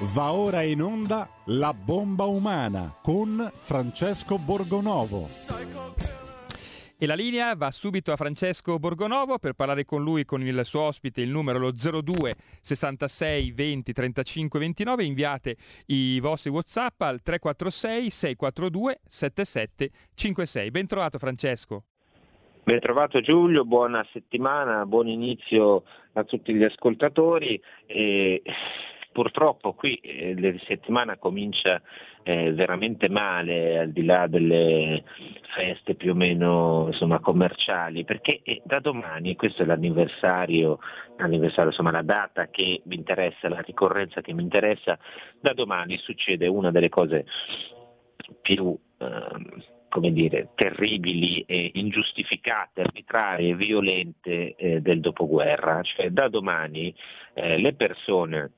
Va ora in onda La bomba umana con Francesco Borgonovo. E la linea va subito a Francesco Borgonovo per parlare con lui con il suo ospite, il numero lo 02 66 20 35 29. Inviate i vostri WhatsApp al 346 642 7756. Ben trovato Francesco. Ben trovato Giulio, buona settimana, buon inizio a tutti gli ascoltatori. E purtroppo qui eh, la settimana comincia eh, veramente male, al di là delle feste più o meno insomma, commerciali, perché eh, da domani, questo è l'anniversario, l'anniversario, insomma la data che mi interessa, la ricorrenza che mi interessa, da domani succede una delle cose più ehm, come dire, terribili e ingiustificate, arbitrarie e violente eh, del dopoguerra. Cioè da domani eh, le persone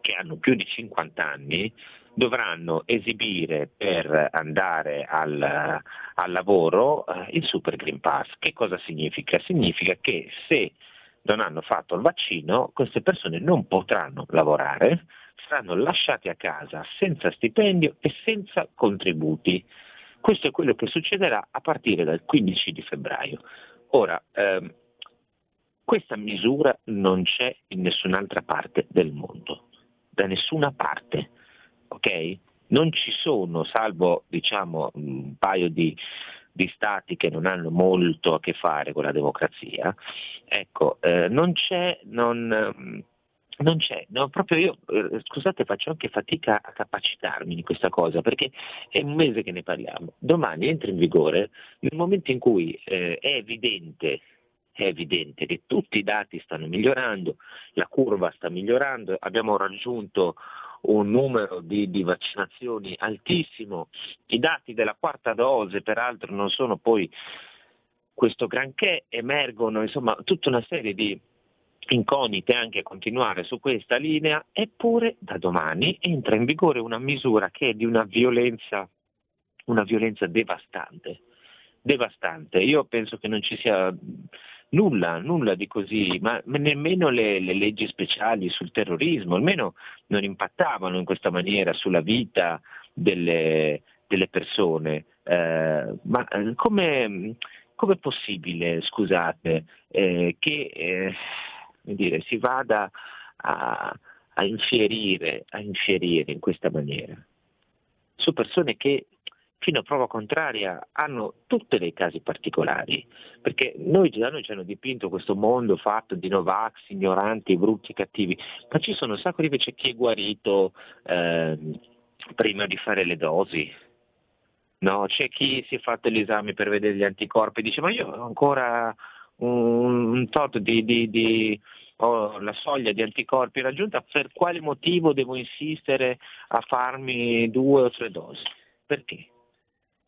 che hanno più di 50 anni dovranno esibire per andare al, al lavoro eh, il Super Green Pass. Che cosa significa? Significa che se non hanno fatto il vaccino, queste persone non potranno lavorare, saranno lasciate a casa senza stipendio e senza contributi. Questo è quello che succederà a partire dal 15 di febbraio. Ora, ehm, questa misura non c'è in nessun'altra parte del mondo da nessuna parte, ok? Non ci sono, salvo diciamo, un paio di, di stati che non hanno molto a che fare con la democrazia, ecco, eh, non c'è, non, non c'è, no, proprio io, eh, scusate, faccio anche fatica a capacitarmi di questa cosa, perché è un mese che ne parliamo. Domani entra in vigore nel momento in cui eh, è evidente è evidente che tutti i dati stanno migliorando, la curva sta migliorando, abbiamo raggiunto un numero di, di, vaccinazioni altissimo, i dati della quarta dose peraltro non sono poi questo granché, emergono insomma tutta una serie di incognite anche a continuare su questa linea, eppure da domani entra in vigore una misura che è di una violenza, una violenza devastante devastante. Io penso che non ci sia nulla, nulla di così, ma nemmeno le, le, leggi speciali sul terrorismo, almeno non impattavano in questa maniera sulla vita delle, delle persone. Eh, ma eh, come è possibile, scusate, eh, che eh, dire, si vada a, a, infierire, a infierire in questa maniera su persone che fino a prova contraria hanno tutti dei casi particolari, perché noi, da noi ci hanno dipinto questo mondo fatto di Novax, ignoranti, brutti, cattivi, ma ci sono un sacco di invece chi è guarito eh, prima di fare le dosi. No, c'è chi si è fatto l'esame per vedere gli anticorpi e dice ma io ho ancora un, un tot di, di, di ho la soglia di anticorpi raggiunta, per quale motivo devo insistere a farmi due o tre dosi? Perché?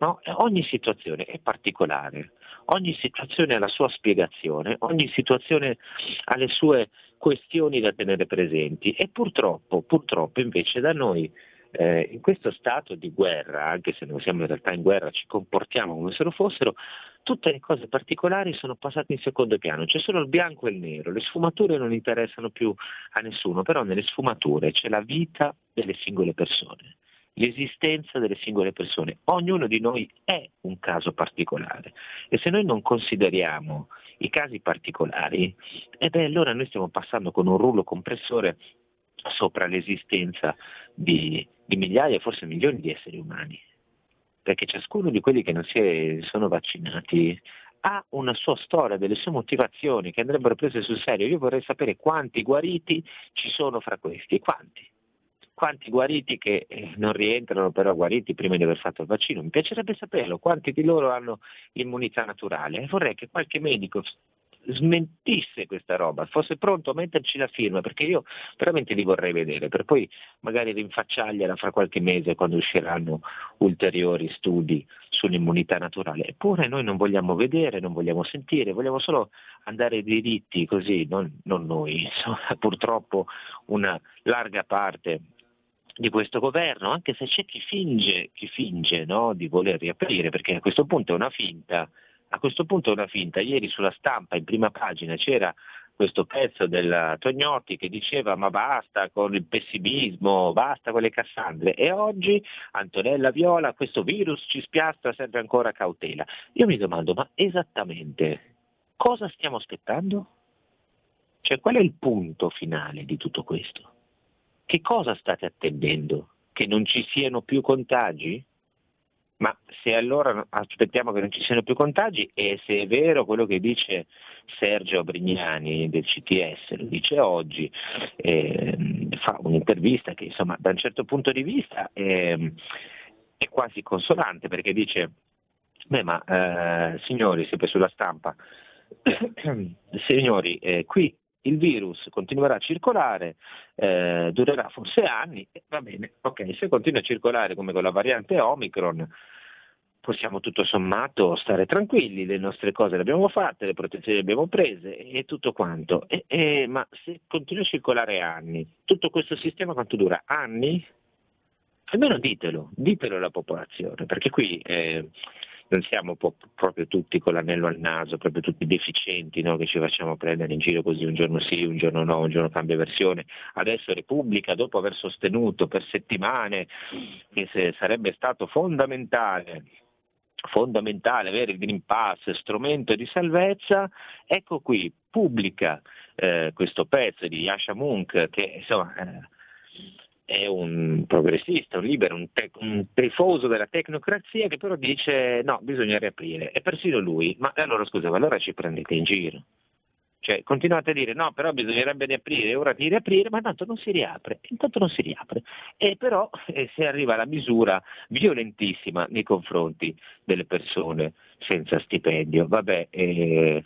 No? Ogni situazione è particolare, ogni situazione ha la sua spiegazione, ogni situazione ha le sue questioni da tenere presenti. E purtroppo, purtroppo invece da noi eh, in questo stato di guerra, anche se non siamo in realtà in guerra, ci comportiamo come se lo fossero, tutte le cose particolari sono passate in secondo piano, c'è solo il bianco e il nero, le sfumature non interessano più a nessuno, però nelle sfumature c'è la vita delle singole persone l'esistenza delle singole persone. Ognuno di noi è un caso particolare e se noi non consideriamo i casi particolari, eh beh, allora noi stiamo passando con un rullo compressore sopra l'esistenza di, di migliaia, forse milioni di esseri umani. Perché ciascuno di quelli che non si è, sono vaccinati ha una sua storia, delle sue motivazioni che andrebbero prese sul serio. Io vorrei sapere quanti guariti ci sono fra questi, quanti quanti guariti che eh, non rientrano però guariti prima di aver fatto il vaccino, mi piacerebbe saperlo, quanti di loro hanno l'immunità naturale. Vorrei che qualche medico smentisse questa roba, fosse pronto a metterci la firma, perché io veramente li vorrei vedere, per poi magari rinfacciargliela fra qualche mese quando usciranno ulteriori studi sull'immunità naturale. Eppure noi non vogliamo vedere, non vogliamo sentire, vogliamo solo andare diritti così, non, non noi, insomma, purtroppo una larga parte di questo governo, anche se c'è chi finge, chi finge no, di voler riaprire, perché a questo punto è una finta, a questo punto è una finta. Ieri sulla stampa in prima pagina c'era questo pezzo del Tognotti che diceva ma basta con il pessimismo, basta con le Cassandre e oggi Antonella Viola, questo virus ci spiastra, serve ancora cautela. Io mi domando ma esattamente cosa stiamo aspettando? Cioè qual è il punto finale di tutto questo? Che cosa state attendendo? Che non ci siano più contagi? Ma se allora aspettiamo che non ci siano più contagi e se è vero quello che dice Sergio Brignani del CTS, lo dice oggi, eh, fa un'intervista che insomma da un certo punto di vista è, è quasi consolante perché dice, beh ma eh, signori, sempre sulla stampa, signori, eh, qui il virus continuerà a circolare, eh, durerà forse anni, va bene, ok, se continua a circolare come con la variante Omicron, possiamo tutto sommato stare tranquilli, le nostre cose le abbiamo fatte, le protezioni le abbiamo prese e tutto quanto. E, e, ma se continua a circolare anni, tutto questo sistema quanto dura? Anni? Almeno ditelo, ditelo alla popolazione, perché qui eh, non siamo po- proprio tutti con l'anello al naso, proprio tutti deficienti, no? che ci facciamo prendere in giro così un giorno sì, un giorno no, un giorno cambia versione. Adesso Repubblica, dopo aver sostenuto per settimane che sarebbe stato fondamentale fondamentale avere il Green Pass, strumento di salvezza, ecco qui, pubblica eh, questo pezzo di Yasha Munk che insomma eh, è un progressista, un libero, un, te- un, tifoso della tecnocrazia che però dice no, bisogna riaprire. E persino lui, ma allora scusa, allora ci prendete in giro. Cioè, continuate a dire no, però bisognerebbe riaprire, ora di riaprire, ma tanto non si riapre, intanto non si riapre. E però eh, se arriva la misura violentissima nei confronti delle persone senza stipendio, vabbè, eh,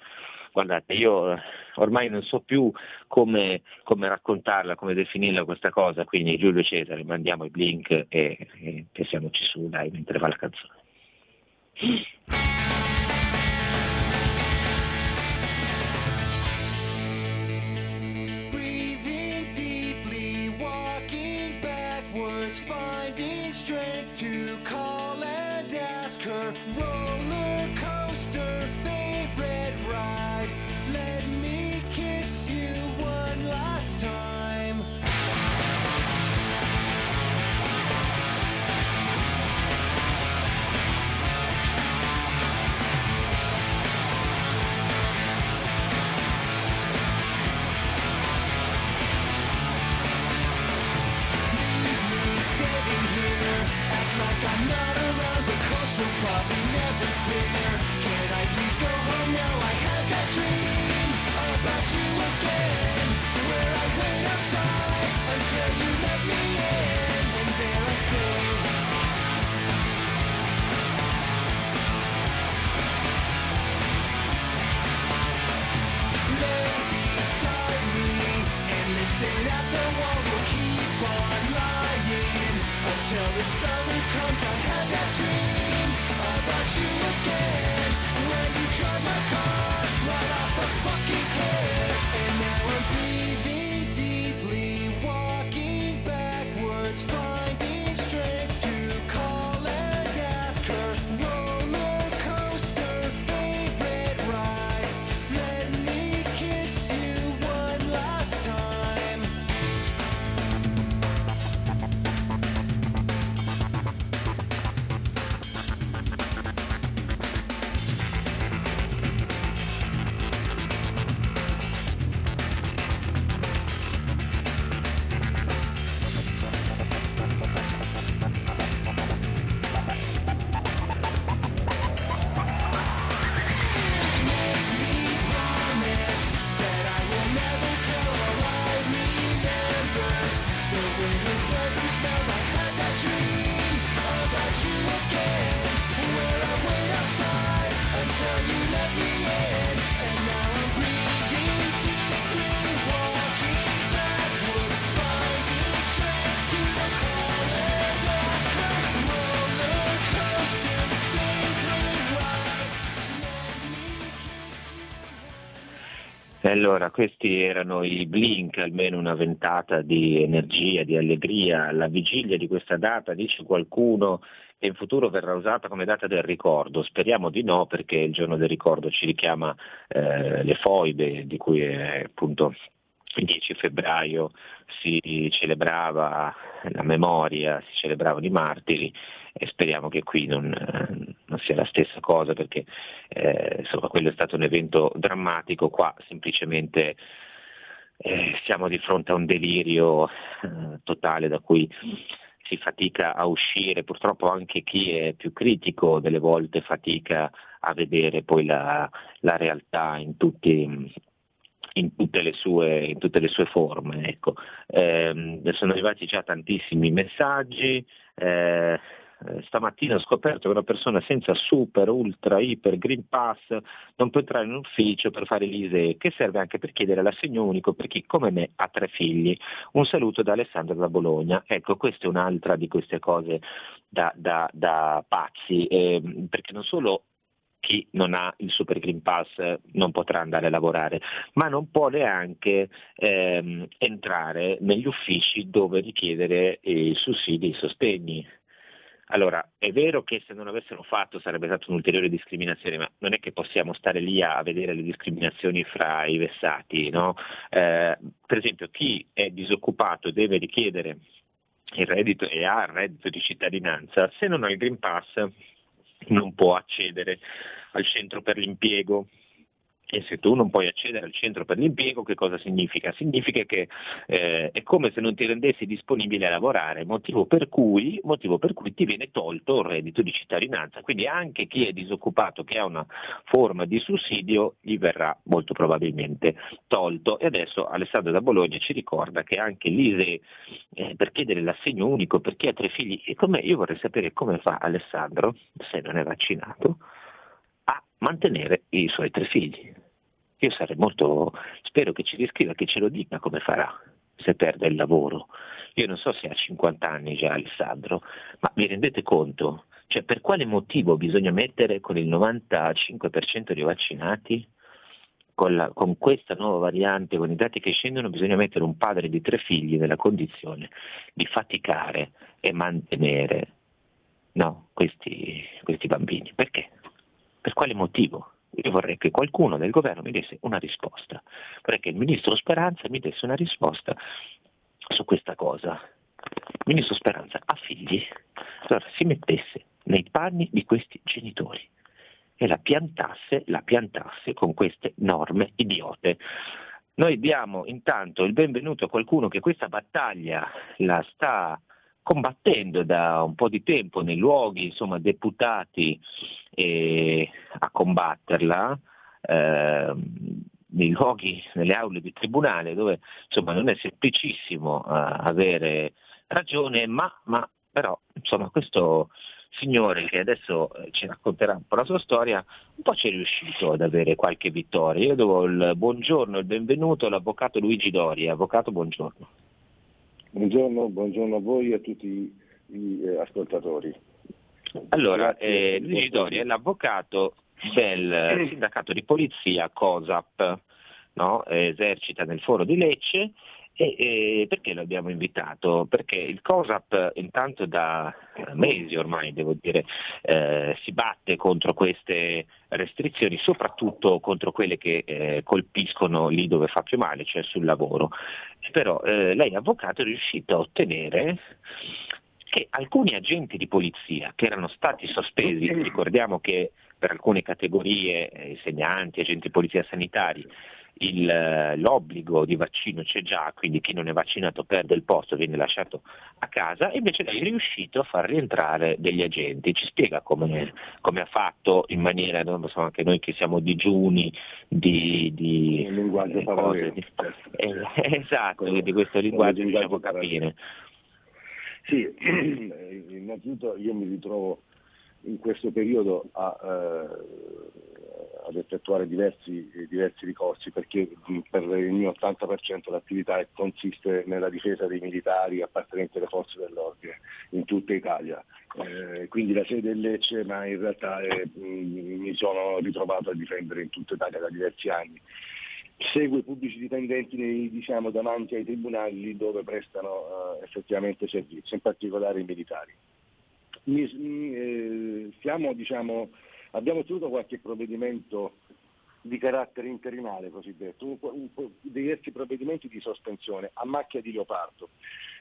guardate, io eh, ormai non so più come, come, raccontarla, come definirla questa cosa, quindi Giulio Cesare, mandiamo i blink e, e pensiamoci su, dai, mentre va la canzone. Allora, questi erano i blink, almeno una ventata di energia, di allegria. Alla vigilia di questa data dice qualcuno che in futuro verrà usata come data del ricordo. Speriamo di no perché il giorno del ricordo ci richiama eh, le foibe di cui è appunto il 10 febbraio si celebrava la memoria, si celebravano i martiri e speriamo che qui non, non sia la stessa cosa perché eh, insomma, quello è stato un evento drammatico, qua semplicemente eh, siamo di fronte a un delirio eh, totale da cui si fatica a uscire, purtroppo anche chi è più critico delle volte fatica a vedere poi la, la realtà in tutti, in tutte le sue, tutte le sue forme. Ecco. Eh, sono arrivati già tantissimi messaggi. Eh, stamattina ho scoperto che una persona senza super, ultra, iper, green pass non può entrare in ufficio per fare l'ISE, che serve anche per chiedere l'assegno unico per chi come me ha tre figli. Un saluto da Alessandro da Bologna. Ecco, questa è un'altra di queste cose da, da, da pazzi, eh, perché non solo chi non ha il Super Green Pass non potrà andare a lavorare, ma non può neanche ehm, entrare negli uffici dove richiedere i sussidi, i sostegni. Allora, è vero che se non avessero fatto sarebbe stata un'ulteriore discriminazione, ma non è che possiamo stare lì a vedere le discriminazioni fra i vessati. No? Eh, per esempio, chi è disoccupato e deve richiedere il reddito e ha il reddito di cittadinanza, se non ha il Green Pass non può accedere al centro per l'impiego. E se tu non puoi accedere al centro per l'impiego, che cosa significa? Significa che eh, è come se non ti rendessi disponibile a lavorare, motivo per, cui, motivo per cui ti viene tolto il reddito di cittadinanza. Quindi anche chi è disoccupato, che ha una forma di sussidio, gli verrà molto probabilmente tolto. E adesso Alessandro da Bologna ci ricorda che anche l'ISE eh, per chiedere l'assegno unico per chi ha tre figli, io vorrei sapere come fa Alessandro, se non è vaccinato, mantenere i suoi tre figli. Io sarei molto, spero che ci riscriva, che ce lo dica come farà se perde il lavoro. Io non so se ha 50 anni già Alessandro, ma vi rendete conto? Cioè per quale motivo bisogna mettere con il 95% di vaccinati, con, la, con, questa nuova variante, con i dati che scendono, bisogna mettere un padre di tre figli nella condizione di faticare e mantenere no, questi, questi bambini. Perché? Per quale motivo? Io vorrei che qualcuno del governo mi desse una risposta. Vorrei che il ministro Speranza mi desse una risposta su questa cosa. Il ministro Speranza ha figli, allora si mettesse nei panni di questi genitori e la piantasse, la piantasse con queste norme idiote. Noi diamo intanto il benvenuto a qualcuno che questa battaglia la sta combattendo da un po' di tempo nei luoghi insomma, deputati eh, a combatterla, eh, nei luoghi, nelle aule di tribunale dove insomma, non è semplicissimo uh, avere ragione, ma, ma però insomma, questo signore che adesso eh, ci racconterà un po' la sua storia, un po' ci è riuscito ad avere qualche vittoria. Io do il buongiorno, il benvenuto all'avvocato Luigi Dori. Avvocato, buongiorno. Buongiorno, buongiorno a voi e a tutti gli eh, ascoltatori. Allora, eh, Luigi Dori è l'avvocato del sindacato di polizia COSAP, no? esercita nel foro di Lecce e, e, perché lo abbiamo invitato? Perché il COSAP intanto da mesi ormai, devo dire, eh, si batte contro queste restrizioni, soprattutto contro quelle che eh, colpiscono lì dove fa più male, cioè sul lavoro. Però eh, lei avvocato è riuscito a ottenere che alcuni agenti di polizia che erano stati sospesi, ricordiamo che per alcune categorie, eh, insegnanti, agenti di polizia sanitari, il, eh, l'obbligo di vaccino c'è già, quindi chi non è vaccinato perde il posto, viene lasciato a casa, e invece lei è riuscito a far rientrare degli agenti. Ci spiega come, come ha fatto in maniera, non so, anche noi che siamo digiuni di, di linguaggio cose, di, eh, esatto, di questo linguaggio riusciamo a capire. Sì, innanzitutto io mi ritrovo in questo periodo a, eh, ad effettuare diversi, diversi, ricorsi perché per il mio 80% l'attività consiste nella difesa dei militari appartenenti alle forze dell'ordine in tutta Italia. Eh, quindi la sede è Lecce, ma in realtà eh, mi sono ritrovato a difendere in tutta Italia da diversi anni. Segue i pubblici dipendenti nei, diciamo, davanti ai tribunali dove prestano uh, effettivamente servizio, in particolare i militari. Mi, mi, eh, siamo, diciamo, abbiamo ottenuto qualche provvedimento di carattere interinale cosiddetto, un, un, diversi provvedimenti di sospensione a macchia di leopardo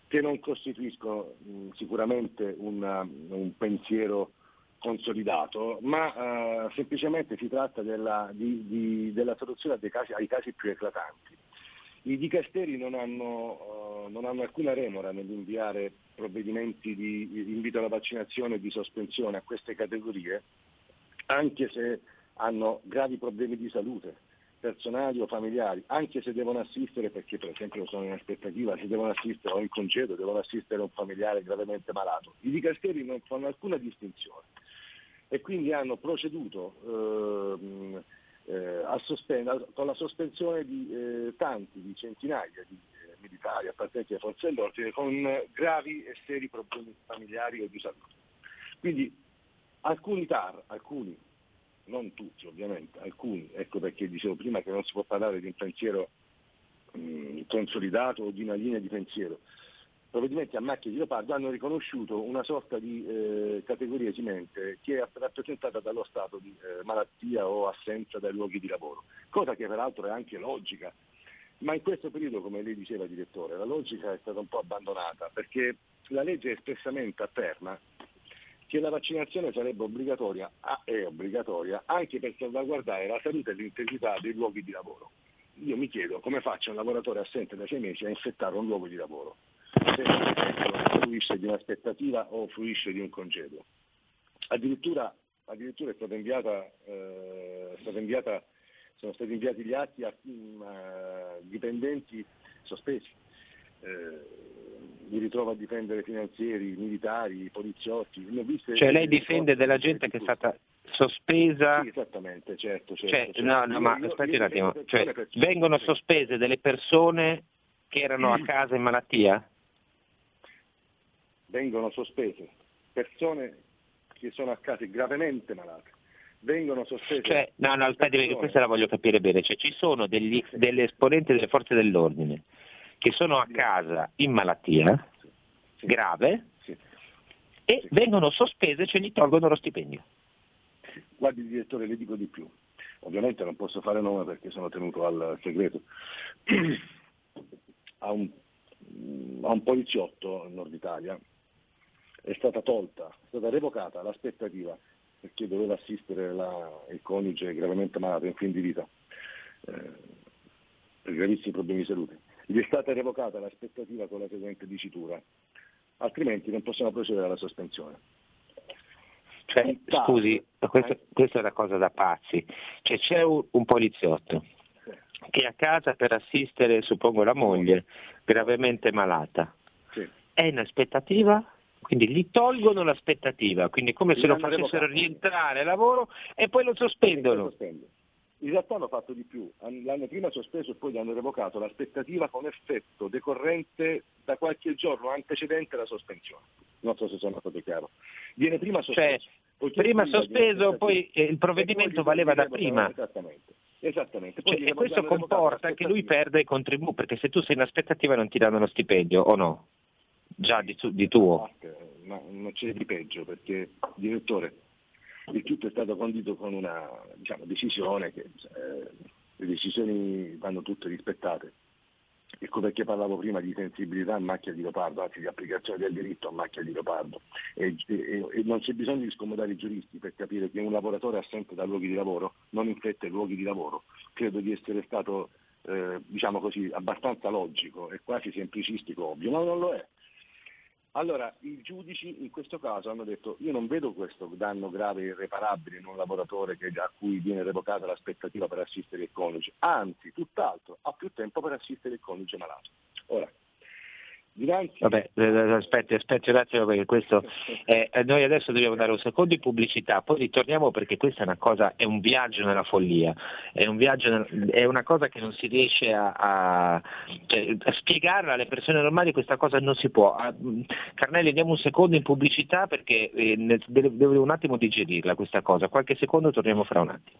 che non costituiscono mh, sicuramente una, un pensiero consolidato, ma uh, semplicemente si tratta della, di, di, della soluzione casi, ai casi più eclatanti. I dicasteri non hanno, uh, non hanno alcuna remora nell'inviare provvedimenti di invito alla vaccinazione e di sospensione a queste categorie, anche se hanno gravi problemi di salute personali o familiari, anche se devono assistere, perché per esempio sono in aspettativa, se devono assistere o in congedo, devono assistere un familiare gravemente malato. I dicasteri non fanno alcuna distinzione e quindi hanno proceduto eh, eh, sospend- con la sospensione di eh, tanti, di centinaia di eh, militari appartenenti alle forze dell'ordine con gravi e seri problemi familiari o di salute. Quindi alcuni TAR, alcuni, non tutti ovviamente, alcuni, ecco perché dicevo prima che non si può parlare di un pensiero mh, consolidato o di una linea di pensiero, provvedimenti a macchia di leopardo hanno riconosciuto una sorta di eh, categoria esimente che è rappresentata dallo stato di eh, malattia o assenza dai luoghi di lavoro, cosa che peraltro è anche logica. Ma in questo periodo, come lei diceva direttore, la logica è stata un po' abbandonata perché la legge espressamente afferma che la vaccinazione sarebbe obbligatoria, è obbligatoria anche per salvaguardare la salute e l'integrità dei luoghi di lavoro. Io mi chiedo come faccia un lavoratore assente da sei mesi a infettare un luogo di lavoro se fruisce di un'aspettativa o fruisce di un congedo. Addirittura, addirittura è stata inviata, eh, è stata inviata, sono stati inviati gli atti a, a mm, dipendenti sospesi. Eh, mi ritrovo a difendere finanzieri, militari, poliziotti. Cioè lei difende della gente che è stata sospesa. Sì, esattamente, certo. certo, cioè, certo. No, no, ma aspetti un attimo, cioè, vengono sospese delle persone che erano a casa in malattia? Vengono sospese persone che sono a casa gravemente malate. Vengono sospese. Cioè, no, no, aspetti, perché questa la voglio capire bene. Cioè, ci sono degli, delle esponenti delle forze dell'ordine che sono a casa in malattia sì. Sì. grave sì. e vengono sospese e ce gli tolgono lo stipendio. Guardi direttore, le dico di più. Ovviamente non posso fare nome perché sono tenuto al segreto. a, un, a un poliziotto in Nord Italia è stata tolta, è stata revocata l'aspettativa perché doveva assistere la, il coniuge gravemente malato in fin di vita eh, per gravissimi problemi di salute. Gli è stata revocata l'aspettativa con la seguente dicitura, altrimenti non possiamo procedere alla sospensione. Cioè, scusi, questa, eh? questa, è una cosa da pazzi. Cioè, c'è un, un poliziotto che è a casa per assistere, suppongo, la moglie gravemente malata. Sì. È in aspettativa quindi gli tolgono l'aspettativa, quindi come se lo facessero rientrare al lavoro e poi lo sospendono. In realtà hanno fatto di più, l'hanno prima sospeso e poi gli hanno revocato l'aspettativa con effetto decorrente da qualche giorno antecedente alla sospensione. Non so se sono stato chiaro. Viene prima sospeso. Cioè, prima sospeso, poi eh, il provvedimento poi valeva da prima. Esattamente. Esattamente. Cioè, e questo comporta che lui perde i contributi, perché se tu sei in aspettativa non ti danno lo stipendio, o no? Già di, tu, di tuo. Ma non c'è di peggio perché, direttore, il tutto è stato condito con una diciamo, decisione che eh, le decisioni vanno tutte rispettate. Ecco perché parlavo prima di sensibilità a macchia di leopardo, anzi di applicazione del diritto a macchia di leopardo. E, e, e, non c'è bisogno di scomodare i giuristi per capire che un lavoratore assente da luoghi di lavoro non infetta i luoghi di lavoro. Credo di essere stato, eh, diciamo così, abbastanza logico e quasi semplicistico, ovvio, ma non lo è. Allora, i giudici in questo caso hanno detto io non vedo questo danno grave e irreparabile in un lavoratore che, a cui viene revocata l'aspettativa per assistere il coniuge, anzi, tutt'altro, ha più tempo per assistere il coniuge malato. Ora, Dinanzi... Vabbè, eh, eh, aspetti, aspetti un attimo perché questo eh, noi adesso dobbiamo dare un secondo di pubblicità, poi ritorniamo perché questa è una cosa, è un viaggio nella follia, è, un viaggio, è una cosa che non si riesce a, a, cioè, a spiegarla alle persone normali, questa cosa non si può. A, mm, Carnelli diamo un secondo in pubblicità perché eh, devo un attimo digerirla questa cosa, qualche secondo torniamo fra un attimo.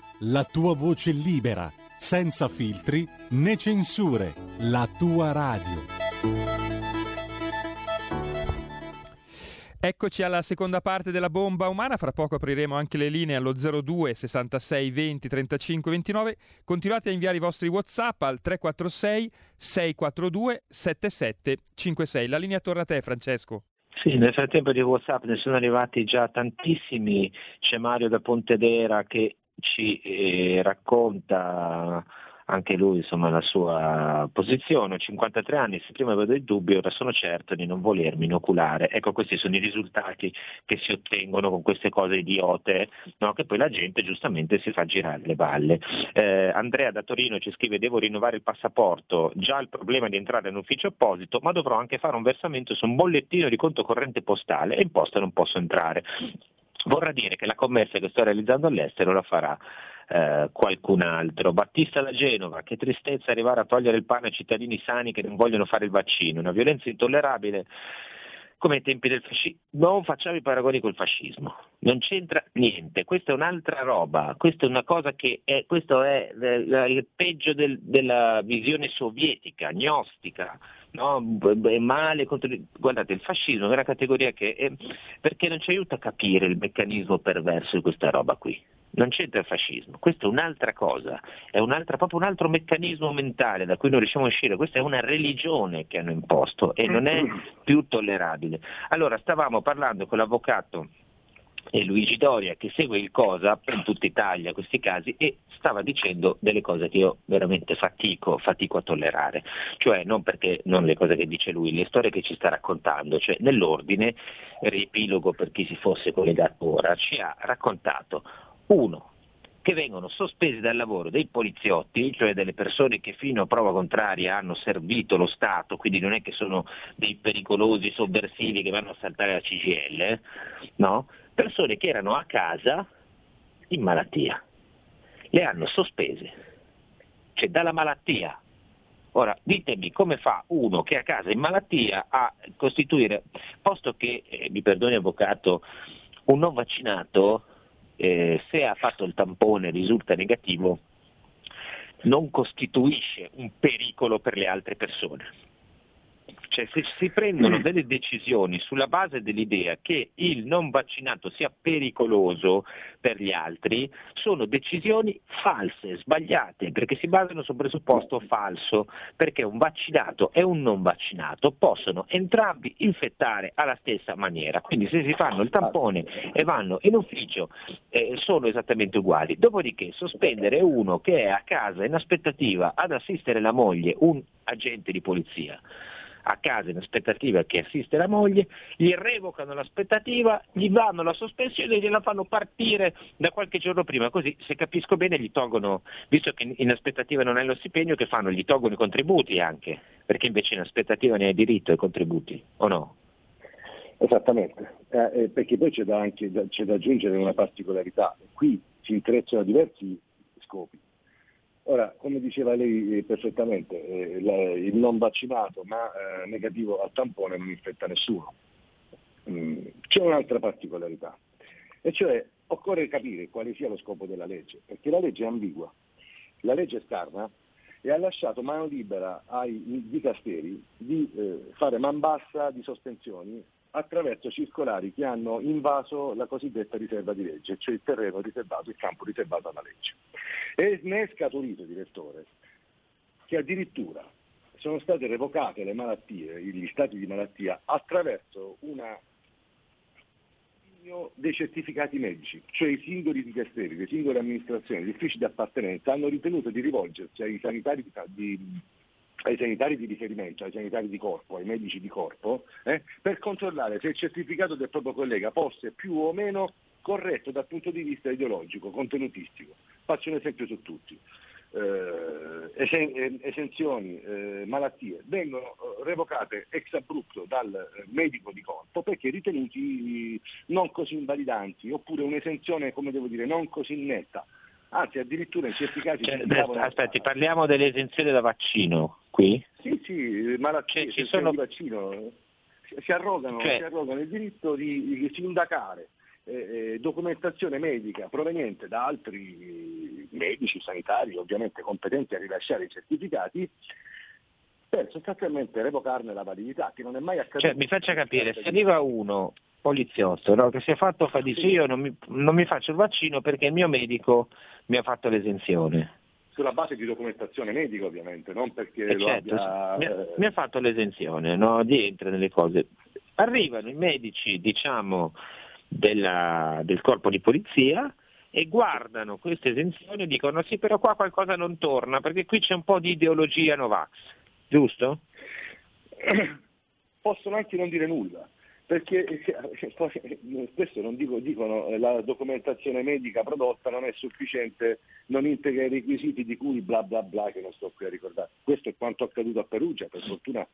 la tua voce libera, senza filtri né censure, la tua radio. Eccoci alla seconda parte della bomba umana, fra poco apriremo anche le linee allo 02 66 20 35 29. Continuate a inviare i vostri WhatsApp al 346 642 7756. La linea torna a te Francesco. Sì, nel frattempo di WhatsApp ne sono arrivati già tantissimi. C'è Mario da Pontedera che ci eh, racconta anche lui insomma, la sua posizione, ho 53 anni, se prima avevo dei dubbi ora sono certo di non volermi inoculare. Ecco questi sono i risultati che si ottengono con queste cose idiote, no? che poi la gente giustamente si fa girare le balle. Eh, Andrea da Torino ci scrive devo rinnovare il passaporto, già il problema di entrare in ufficio apposito, ma dovrò anche fare un versamento su un bollettino di conto corrente postale e in posta non posso entrare. Vorrà dire che la commessa che sto realizzando all'estero la farà eh, qualcun altro. Battista da Genova, che tristezza arrivare a togliere il pane ai cittadini sani che non vogliono fare il vaccino, una violenza intollerabile come ai tempi del fascismo. Non facciamo i paragoni col fascismo, non c'entra niente, questa è un'altra roba, questa è una cosa che è, questo è il peggio del, della visione sovietica, gnostica, no? male contro... Guardate, il fascismo è una categoria che è... perché non ci aiuta a capire il meccanismo perverso di questa roba qui. Non c'entra il fascismo, questa è un'altra cosa, è un'altra, proprio un altro meccanismo mentale da cui non riusciamo a uscire, questa è una religione che hanno imposto e non è più tollerabile. Allora, stavamo parlando con l'avvocato e Luigi Doria che segue il COSA in tutta Italia questi casi e stava dicendo delle cose che io veramente fatico, fatico a tollerare, cioè non perché non le cose che dice lui, le storie che ci sta raccontando, cioè nell'ordine, riepilogo per chi si fosse collegato ora, ci ha raccontato uno che vengono sospesi dal lavoro dei poliziotti, cioè delle persone che fino a prova contraria hanno servito lo Stato, quindi non è che sono dei pericolosi sovversivi che vanno a saltare la CGL, no? persone che erano a casa in malattia. Le hanno sospese, cioè dalla malattia. Ora ditemi come fa uno che è a casa in malattia a costituire, posto che, eh, mi perdoni avvocato, un non vaccinato, eh, se ha fatto il tampone e risulta negativo, non costituisce un pericolo per le altre persone. Cioè se si prendono mm. delle decisioni sulla base dell'idea che il non vaccinato sia pericoloso per gli altri, sono decisioni false, sbagliate, perché si basano su un presupposto falso, perché un vaccinato e un non vaccinato possono entrambi infettare alla stessa maniera. Quindi se si fanno il tampone e vanno in ufficio eh, sono esattamente uguali. Dopodiché sospendere uno che è a casa in aspettativa ad assistere la moglie, un agente di polizia, a casa in aspettativa che assiste la moglie, gli revocano l'aspettativa, gli danno la sospensione e gliela fanno partire da qualche giorno prima, così se capisco bene gli tolgono, visto che in aspettativa non hai lo stipendio, che fanno? Gli tolgono i contributi anche, perché invece in aspettativa ne hai diritto ai contributi, o no? Esattamente, eh, eh perché poi c'è da, anche, c'è da aggiungere una particolarità, qui si intrecciano diversi scopi. Ora, come diceva lei eh, perfettamente, eh, il non vaccinato ma eh, negativo al tampone non infetta nessuno. Mm, c'è un'altra particolarità, e cioè occorre capire quale sia lo scopo della legge, perché la legge è ambigua, la legge è scarna e ha lasciato mano libera ai dicasteri di eh, fare man bassa di sospensioni attraverso circolari che hanno invaso la cosiddetta riserva di legge, cioè il terreno riservato, il campo riservato alla legge. E ne è scaturito, direttore, che addirittura sono state revocate le malattie, gli stati di malattia, attraverso una dei certificati medici, cioè i singoli dicasteri, le singole amministrazioni, gli uffici di appartenenza hanno ritenuto di rivolgersi ai sanitari di, di ai sanitari di riferimento, ai sanitari di corpo, ai medici di corpo, eh, per controllare se il certificato del proprio collega fosse più o meno corretto dal punto di vista ideologico, contenutistico. Faccio un esempio su tutti. Eh, esen- esenzioni, eh, malattie vengono eh, revocate ex abrupto dal eh, medico di corpo perché ritenuti non così invalidanti oppure un'esenzione come devo dire non così netta anzi addirittura in certi casi cioè, aspetti parliamo delle esenzioni da vaccino qui? sì sì malattie cioè, ci sono... di vaccino si arrogano, cioè... si arrogano il diritto di, di sindacare eh, documentazione medica proveniente da altri medici, sanitari, ovviamente competenti a rilasciare i certificati, per sostanzialmente revocarne la validità, che non è mai accaduto. Cioè, mi faccia capire, se arriva uno poliziotto no, che si è fatto fa di sì, io non mi, non mi faccio il vaccino perché il mio medico mi ha fatto l'esenzione sulla base di documentazione medica ovviamente, non perché eh certo, abbia, mi, ha, mi, ha, fatto l'esenzione, no? rientra nelle cose. Arrivano i medici, diciamo, della, del corpo di polizia e guardano queste esenzioni e dicono sì però qua qualcosa non torna perché qui c'è un po' di ideologia Novax, giusto? Possono anche non dire nulla, perché eh, questo non dico, dicono eh, la documentazione medica prodotta non è sufficiente, non integra i requisiti di cui bla bla bla che non sto qui a ricordare. Questo è quanto accaduto a Perugia, per fortuna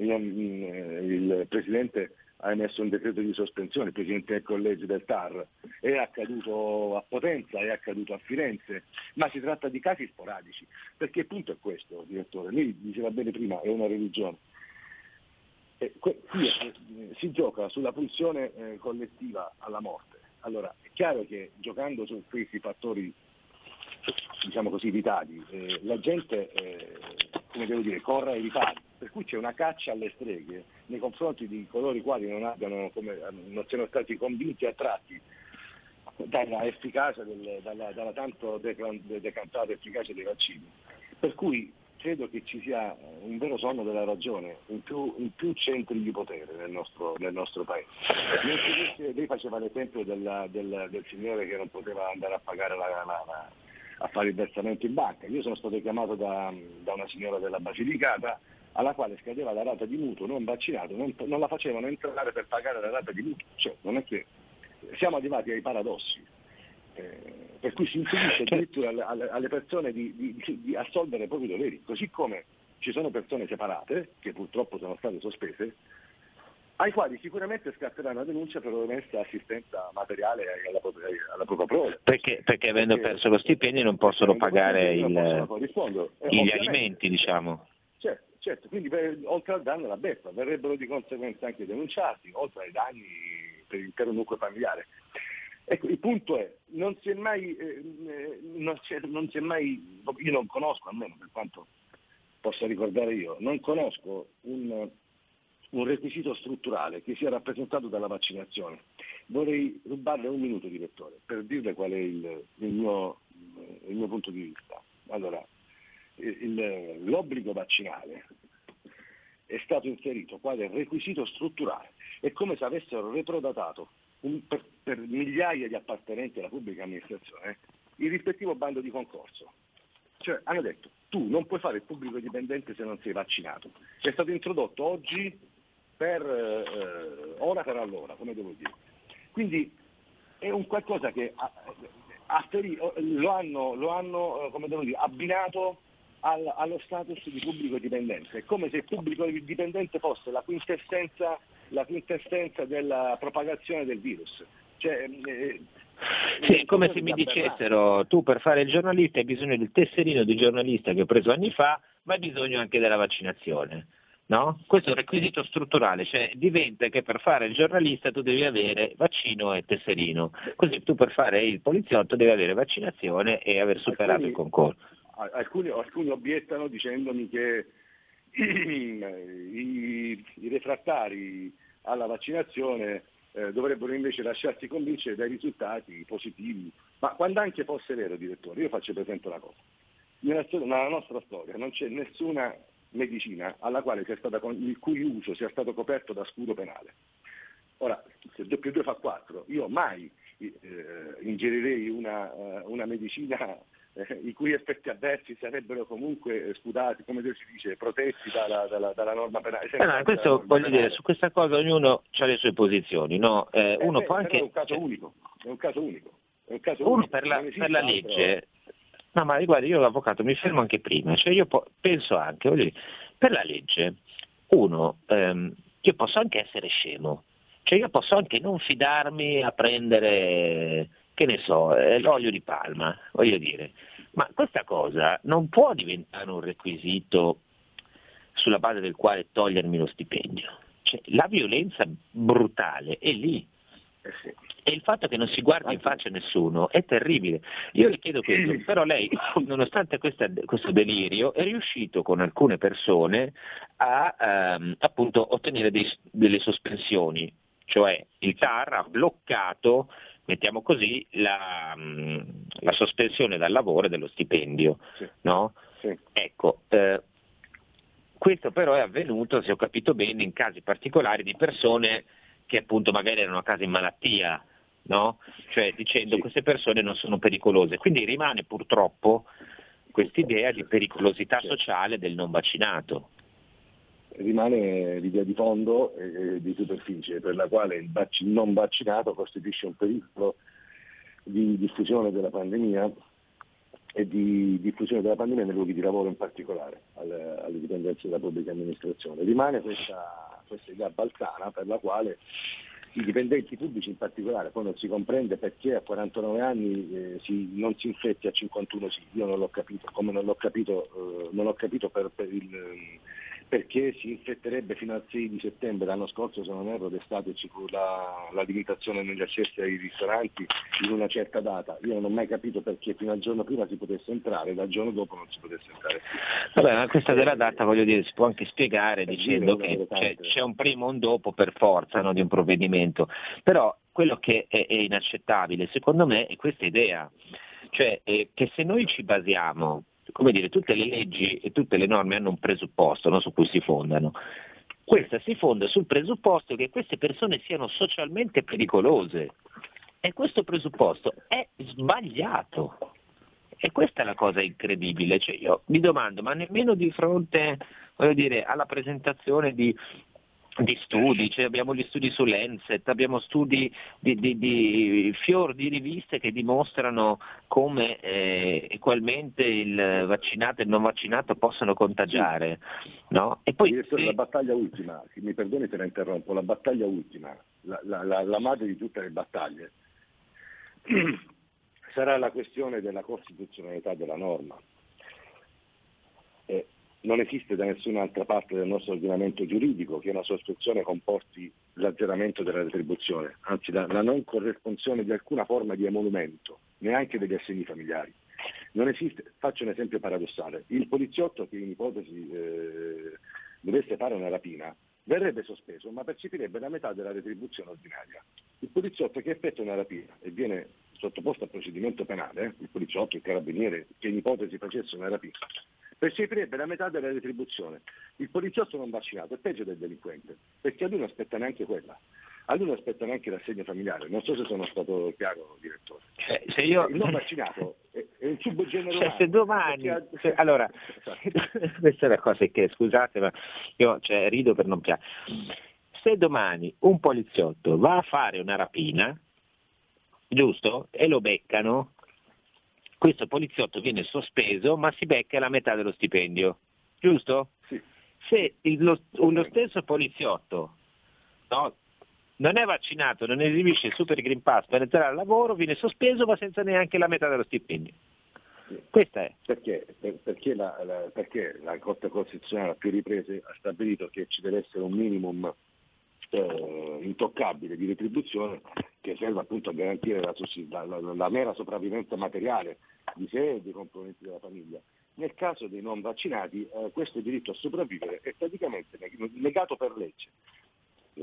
mm, il Presidente ha emesso un decreto di sospensione, il Presidente del Collegio del TAR, è accaduto a Potenza, è accaduto a Firenze, ma si tratta di casi sporadici, perché il punto è questo, direttore, lei diceva bene prima, è una religione. E qui eh, si gioca sulla pulsione eh, collettiva alla morte. Allora, è chiaro che giocando su questi fattori diciamo così, vitali, eh, la gente eh, come devo dire, corre ai ripari, per cui c'è una caccia alle streghe nei confronti di coloro i quali non, abbiano, come, non siano stati convinti e attratti dalla efficacia, del, dalla, dalla, tanto decantata efficacia dei vaccini. Per cui credo che ci sia un vero sonno della ragione in più, in più centri di potere nel nostro, nel nostro paese. Lei faceva l'esempio della, del, del, signore che non poteva andare a pagare la, la, la, a fare il versamento in banca. Io sono stato chiamato da, da una signora della Basilicata alla quale scadeva la rata di mutuo non vaccinato, non, non la facevano entrare per pagare la rata di mutuo. Cioè, non è che siamo arrivati ai paradossi. Eh, per cui si impedisce addirittura alle, alle persone di, di, di, assolvere i propri doveri, così come ci sono persone separate, che purtroppo sono state sospese, ai quali sicuramente scatterà una denuncia per onesta assistenza materiale alla, propria, alla propria prole. Perché, perché avendo perché, perso lo stipendio non possono pagare il, possono eh, gli alimenti, diciamo. Certo, certo. quindi per, oltre al danno la beffa, verrebbero di conseguenza anche denunciati, oltre ai danni per l'intero nucleo familiare. Ecco, il punto è, non si è mai, eh, non, non si è mai, io non conosco almeno per quanto possa ricordare io, non conosco un, un requisito strutturale che sia rappresentato dalla vaccinazione. Vorrei rubarle un minuto, direttore, per dirle qual è il, il, mio, il mio, punto di vista. Allora, il, l'obbligo vaccinale è stato inserito quale requisito strutturale. È come se avessero retrodatato un, per, per migliaia di appartenenti alla pubblica amministrazione il rispettivo bando di concorso. Cioè hanno detto tu non puoi fare il pubblico dipendente se non sei vaccinato. È stato introdotto oggi per eh, ora per allora, come devo dire. Quindi è un qualcosa che ha, ha, lo hanno, lo hanno eh, dire, abbinato al, allo status di pubblico dipendente. È come se il pubblico dipendente fosse la quintessenza, la quintessenza della propagazione del virus. Cioè, eh, sì, è come se mi dicessero tu per fare il giornalista hai bisogno del tesserino di giornalista che ho preso anni fa, ma hai bisogno anche della vaccinazione. No? Questo è un requisito strutturale, cioè diventa che per fare il giornalista tu devi avere vaccino e tesserino, così tu per fare il poliziotto devi avere vaccinazione e aver superato alcuni, il concorso. Alcuni, alcuni, obiettano dicendomi che i, i refrattari alla vaccinazione eh, dovrebbero invece lasciarsi convincere dai risultati positivi, ma quando anche fosse vero, direttore, io faccio presente una cosa, nella, nella nostra storia non c'è nessuna medicina stata, il cui uso sia stato coperto da scudo penale. Ora, se 2 più 2 fa 4, io mai eh, ingerirei una, uh, una medicina eh, i cui effetti avversi sarebbero comunque scudati, come si dice, protetti dalla, dalla, dalla norma penale. Eh no, questo voglio penale. dire, su questa cosa ognuno ha le sue posizioni, no? Eh, uno eh, può anche... È un caso unico, è un caso unico. È un caso uno unico. per la, per la legge No, ma guarda, io l'avvocato mi fermo anche prima, cioè io po- penso anche, dire, per la legge, uno, ehm, io posso anche essere scemo, cioè io posso anche non fidarmi a prendere, che ne so, eh, l'olio di palma, voglio dire, ma questa cosa non può diventare un requisito sulla base del quale togliermi lo stipendio. Cioè, la violenza brutale è lì. Eh. E il fatto che non si guardi in faccia a nessuno è terribile. Io le chiedo questo, però lei, nonostante questa, questo delirio, è riuscito con alcune persone a ehm, appunto ottenere dei, delle sospensioni, cioè il TAR ha bloccato, mettiamo così, la, mm, la sospensione dal lavoro e dello stipendio. Sì. No? Sì. Ecco, eh, questo però è avvenuto, se ho capito bene, in casi particolari di persone che appunto magari erano a casa in malattia, no? Cioè dicendo sì. queste persone non sono pericolose. Quindi rimane purtroppo quest'idea di pericolosità sociale del non vaccinato. Rimane l'idea di fondo e di superficie per la quale il vac- non vaccinato costituisce un pericolo di diffusione della pandemia e di diffusione della pandemia nei luoghi di lavoro in particolare, alle, alle dipendenze della pubblica amministrazione. Rimane questa, questa idea balzana per la quale i dipendenti pubblici in particolare, poi non si comprende perché a 49 anni eh, si, non si infetti a 51 sì, io non l'ho capito, come non l'ho capito, eh, non l'ho capito per, per il, perché si infetterebbe fino al 6 di settembre, l'anno scorso se non erro d'estate ci fu la, la limitazione negli accessi ai ristoranti in una certa data, io non ho mai capito perché fino al giorno prima si potesse entrare e dal giorno dopo non si potesse entrare. Vabbè, ma questa della data voglio dire si può anche spiegare dicendo che c'è, c'è, un primo e un dopo per forza no, di un provvedimento, però quello che è, è inaccettabile secondo me è questa idea, cioè eh, che se noi ci basiamo come dire, tutte le leggi e tutte le norme hanno un presupposto no, su cui si fondano. Questa si fonda sul presupposto che queste persone siano socialmente pericolose e questo presupposto è sbagliato. E questa è la cosa incredibile, cioè io mi domando, ma nemmeno di fronte dire, alla presentazione di di studi, cioè abbiamo gli studi su Lancet, abbiamo studi di, di, di fior di riviste che dimostrano come eh, equalmente il vaccinato e il non vaccinato possono contagiare. No? E poi, Direttore, sì. La battaglia ultima, mi perdoni se la interrompo, la battaglia ultima, la, la, la, la madre di tutte le battaglie, sarà la questione della costituzionalità della norma. Eh, non esiste da nessun'altra parte del nostro ordinamento giuridico che una sospensione comporti l'azzeramento della retribuzione, anzi la, la non corresponsione di alcuna forma di emolumento, neanche degli assegni familiari. Esiste, faccio un esempio paradossale, il poliziotto che in ipotesi eh, dovesse fare una rapina verrebbe sospeso ma percepirebbe la metà della retribuzione ordinaria. Il poliziotto che effettua una rapina e viene sottoposto a procedimento penale, il poliziotto, il carabiniere che in ipotesi facesse una rapina, percepirebbe la metà della retribuzione. Il poliziotto non vaccinato è peggio del delinquente, perché a lui non aspetta neanche quella. A lui non aspetta neanche l'assegno familiare. Non so se sono stato chiaro, direttore. Eh, se io... Il non vaccinato è, è un subgenere cioè, se domani... Ha... Se, allora, questa è la cosa che, scusate, ma io cioè, rido per non piacere. Se domani un poliziotto va a fare una rapina, giusto? E lo beccano, questo poliziotto viene sospeso ma si becca la metà dello stipendio, giusto? Sì. Se il, lo, lo, stesso poliziotto no, non è vaccinato, non esibisce il Super Green Pass per entrare al lavoro, viene sospeso ma senza neanche la metà dello stipendio. Sì. Questa è. Perché, per, perché, la, la, perché, la, Corte Costituzionale a più riprese ha stabilito che ci deve essere un minimum eh, intoccabile di retribuzione che serve appunto a garantire la, la, la, mera sopravvivenza materiale di sé e dei componenti della famiglia. Nel caso dei non vaccinati eh, questo diritto a sopravvivere è praticamente negato per legge.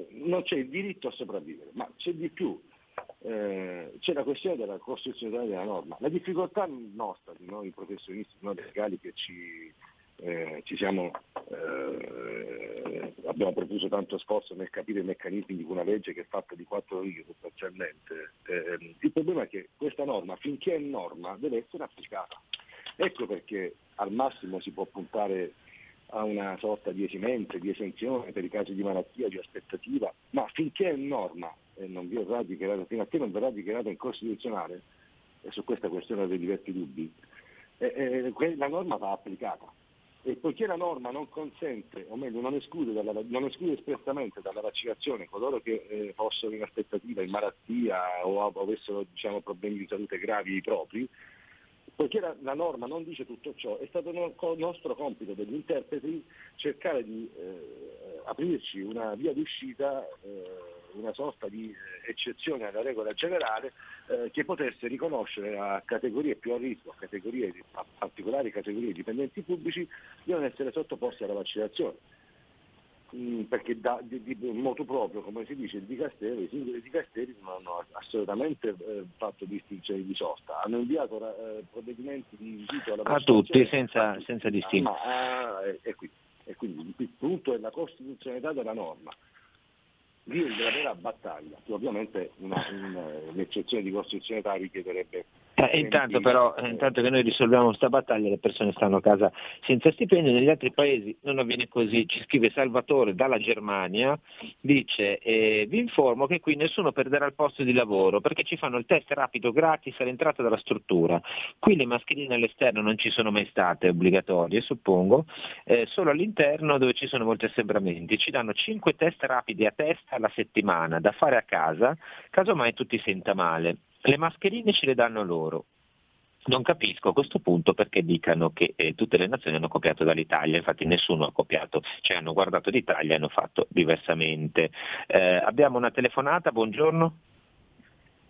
Non c'è il diritto a sopravvivere, ma c'è di più. Eh, c'è la questione della costituzionalità della norma. La difficoltà nostra, di noi professionisti, di noi legali che ci eh, siamo, eh, abbiamo profuso tanto sforzo nel capire i meccanismi di una legge che è fatta di quattro righe sostanzialmente. Eh, il problema è che questa norma, finché è norma, deve essere applicata. Ecco perché al massimo si può puntare a una sorta di esimente, di esenzione per i casi di malattia, di aspettativa, ma finché è norma e non verrà dichiarata, fino a che non verrà dichiarata incostituzionale, e su questa questione ho dei diversi dubbi, eh, eh, la norma va applicata. E poiché la norma non consente, o meglio non esclude, dalla, non esclude espressamente dalla vaccinazione coloro che eh, fossero in aspettativa, in malattia o, avessero diciamo, problemi di salute gravi propri, poiché la, la, norma non dice tutto ciò, è stato no, nostro compito degli interpreti cercare di eh, aprirci una via d'uscita, eh, una sorta di eh, eccezione alla regola generale eh, che potesse riconoscere a categorie più a rischio, a, categorie, a particolari categorie di dipendenti pubblici, di non essere sottoposti alla vaccinazione. Mm, perché da, di, di, motu proprio, come si dice, il dicastero, i singoli dicasteri non hanno assolutamente eh, fatto distinzione di sosta, hanno inviato eh, provvedimenti di invito alla a tutti senza, senza distinzione. Ah, ah, e, quindi, e quindi il punto è la costituzionalità della norma. Lì è la vera battaglia, che ovviamente una, un'eccezione di costituzionalità richiederebbe eh, intanto però, intanto che noi risolviamo questa battaglia, le persone stanno a casa senza stipendio, negli altri paesi non avviene così. Ci scrive Salvatore dalla Germania, dice eh, vi informo che qui nessuno perderà il posto di lavoro perché ci fanno il test rapido gratis all'entrata della struttura. Qui le mascherine all'esterno non ci sono mai state obbligatorie, suppongo, eh, solo all'interno dove ci sono molti assembramenti. Ci danno 5 test rapidi a testa alla settimana da fare a casa, casomai tu ti senta male. Le mascherine ce le danno loro. Non capisco a questo punto perché dicano che eh, tutte le nazioni hanno copiato dall'Italia, infatti nessuno ha copiato, cioè hanno guardato l'Italia e hanno fatto diversamente. Eh, abbiamo una telefonata, buongiorno.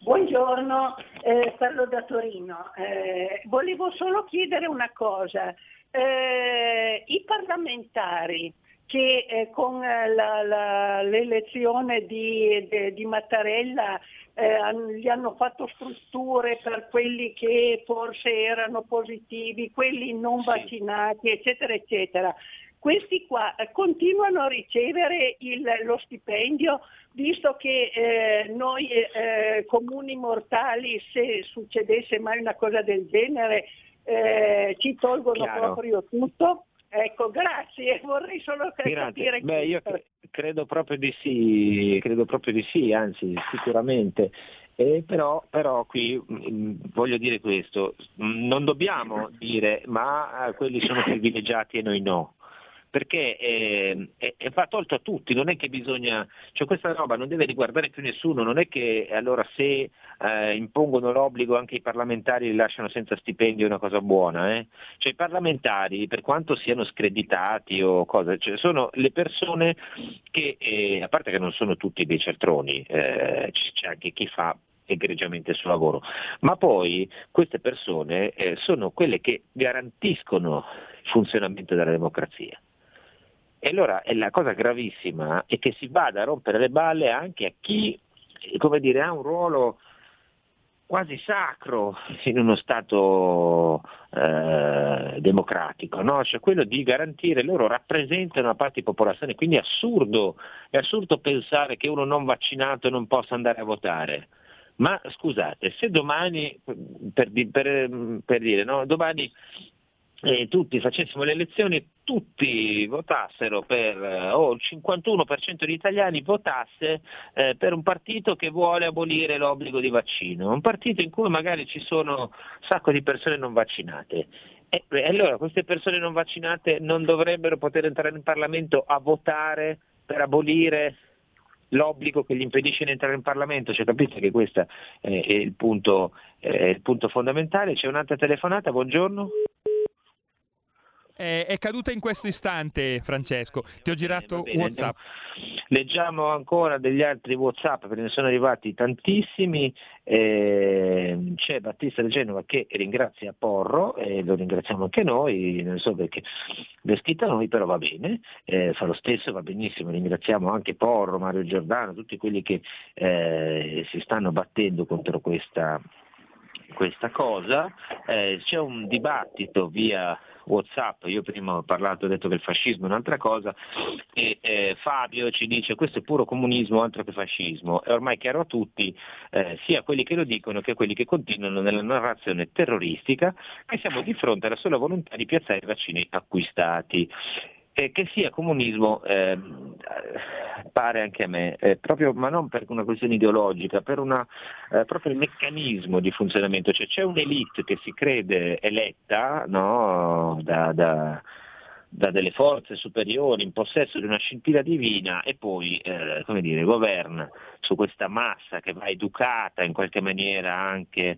Buongiorno, eh, parlo da Torino. Eh, volevo solo chiedere una cosa. Eh, I parlamentari che eh, con la, la, l'elezione di, de, di Mattarella eh, gli hanno fatto strutture per quelli che forse erano positivi, quelli non vaccinati, eccetera, eccetera. Questi qua eh, continuano a ricevere il, lo stipendio, visto che eh, noi eh, comuni mortali, se succedesse mai una cosa del genere, eh, ci tolgono Chiaro. proprio tutto? Ecco, grazie, vorrei solo capire. Beh, io credo proprio di sì, credo proprio di sì, anzi sicuramente. Eh, però, però, qui mh, mm, voglio dire questo, non dobbiamo dire ma eh, quelli sono privilegiati e noi no perché eh, è, va tolto a tutti, non è che bisogna, cioè questa roba non deve riguardare più nessuno, non è che allora se eh, impongono l'obbligo anche i parlamentari li lasciano senza stipendio è una cosa buona, eh? cioè i parlamentari per quanto siano screditati o cose, cioè, sono le persone che, eh, a parte che non sono tutti dei certroni, eh, c'è anche chi fa egregiamente il suo lavoro, ma poi queste persone eh, sono quelle che garantiscono il funzionamento della democrazia. E allora la cosa gravissima è che si vada a rompere le balle anche a chi dire, ha un ruolo quasi sacro in uno Stato eh, democratico, no? cioè quello di garantire, loro rappresentano una parte di popolazione, quindi è assurdo, è assurdo pensare che uno non vaccinato non possa andare a votare. Ma scusate, se domani, per, per, per dire, no? domani eh, tutti facessimo le elezioni, tutti votassero per, eh, o il 51% degli italiani votasse eh, per un partito che vuole abolire l'obbligo di vaccino, un partito in cui magari ci sono un sacco di persone non vaccinate. E, e allora queste persone non vaccinate non dovrebbero poter entrare in Parlamento a votare per abolire l'obbligo che gli impedisce di entrare in Parlamento, cioè, capite che questo è il punto, è il punto fondamentale. C'è un'altra telefonata, buongiorno è, è, caduta in questo istante, Francesco. Ti ho girato bene, bene, WhatsApp. Leggiamo ancora degli altri WhatsApp perché ne sono arrivati tantissimi. Eh, c'è Battista di Genova che ringrazia Porro e lo ringraziamo anche noi, non so perché l'è scritta noi, però va bene, eh, fa lo stesso, va benissimo. Ringraziamo anche Porro, Mario Giordano, tutti quelli che eh, si stanno battendo contro questa, questa cosa. Eh, c'è un dibattito via Whatsapp, io prima ho parlato, ho detto che il fascismo è un'altra cosa, e eh, Fabio ci dice questo è puro comunismo, altro che fascismo, è ormai chiaro a tutti, eh, sia quelli che lo dicono che quelli che continuano nella narrazione terroristica, che siamo di fronte alla sola volontà di piazzare i vaccini acquistati. Eh, che sia comunismo eh, pare anche a me, eh, proprio, ma non per una questione ideologica, per una, eh, proprio il meccanismo di funzionamento, cioè c'è un'elite che si crede eletta no, da, da, da, delle forze superiori in possesso di una scintilla divina e poi eh, dire, governa su questa massa che va educata in qualche maniera anche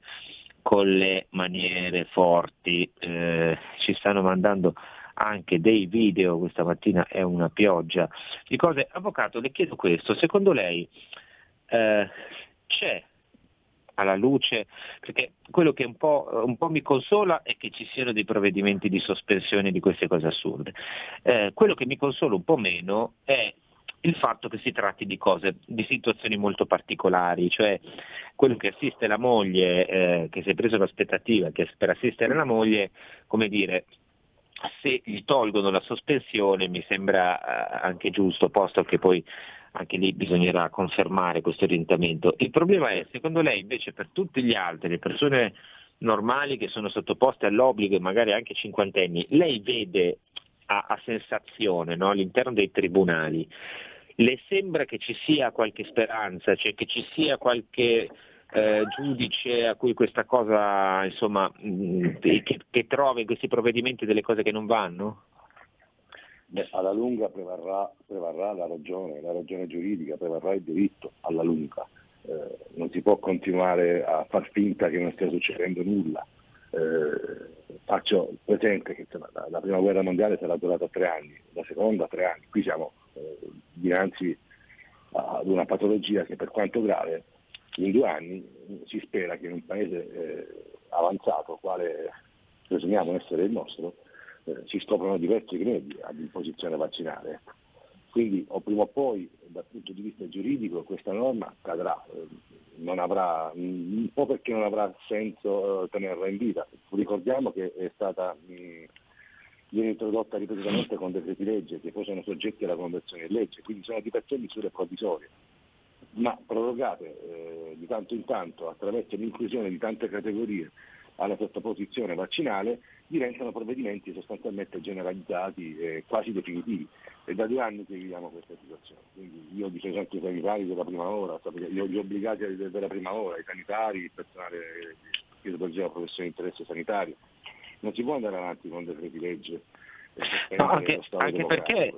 con le maniere forti. Eh, ci stanno mandando anche dei video, questa mattina è una pioggia di cose. Avvocato, le chiedo questo, secondo lei eh, c'è alla luce, perché quello che un po', un po', mi consola è che ci siano dei provvedimenti di sospensione di queste cose assurde. Eh, quello che mi consola un po' meno è il fatto che si tratti di cose, di situazioni molto particolari, cioè quello che assiste la moglie, eh, che si è preso l'aspettativa che per assistere la moglie, come dire, se gli tolgono la sospensione mi sembra eh, anche giusto, posto che poi anche lì bisognerà confermare questo orientamento. Il problema è, secondo lei invece per tutti gli altri, le persone normali che sono sottoposte all'obbligo e magari anche cinquantenni, lei vede a, a sensazione no, all'interno dei tribunali, le sembra che ci sia qualche speranza, cioè che ci sia qualche eh, giudice a cui questa cosa, insomma, mh, mm, che, che trova in questi provvedimenti delle cose che non vanno? Beh, alla lunga prevarrà, prevarrà, la ragione, la ragione giuridica, prevarrà il diritto alla lunga. Eh, non si può continuare a far finta che non stia succedendo nulla. Eh, faccio presente che la, la, prima guerra mondiale sarà durata tre anni, la seconda tre anni. Qui siamo eh, dinanzi ad una patologia che per quanto grave in due anni si spera che in un paese eh, avanzato, quale presumiamo essere il nostro, eh, si scoprono diversi gradi ad imposizione vaccinale. Quindi o prima o poi dal punto di vista giuridico questa norma cadrà, eh, avrà, un po' perché non avrà senso tenerla in vita. Ricordiamo che è stata mh, viene introdotta ripetutamente con decreti legge che poi sono soggetti alla conversione in legge, quindi sono di per sé misure provvisorie ma prorogate eh, di tanto in tanto attraverso l'inclusione di tante categorie alla sottoposizione vaccinale, diventano provvedimenti sostanzialmente generalizzati e quasi definitivi. È da due anni che viviamo questa situazione. Quindi io dico sempre i sanitari della prima ora, gli obbligati della prima ora, i sanitari, il personale che svolgeva professione di interesse sanitario. Non si può andare avanti con decreti legge. No, anche, anche perché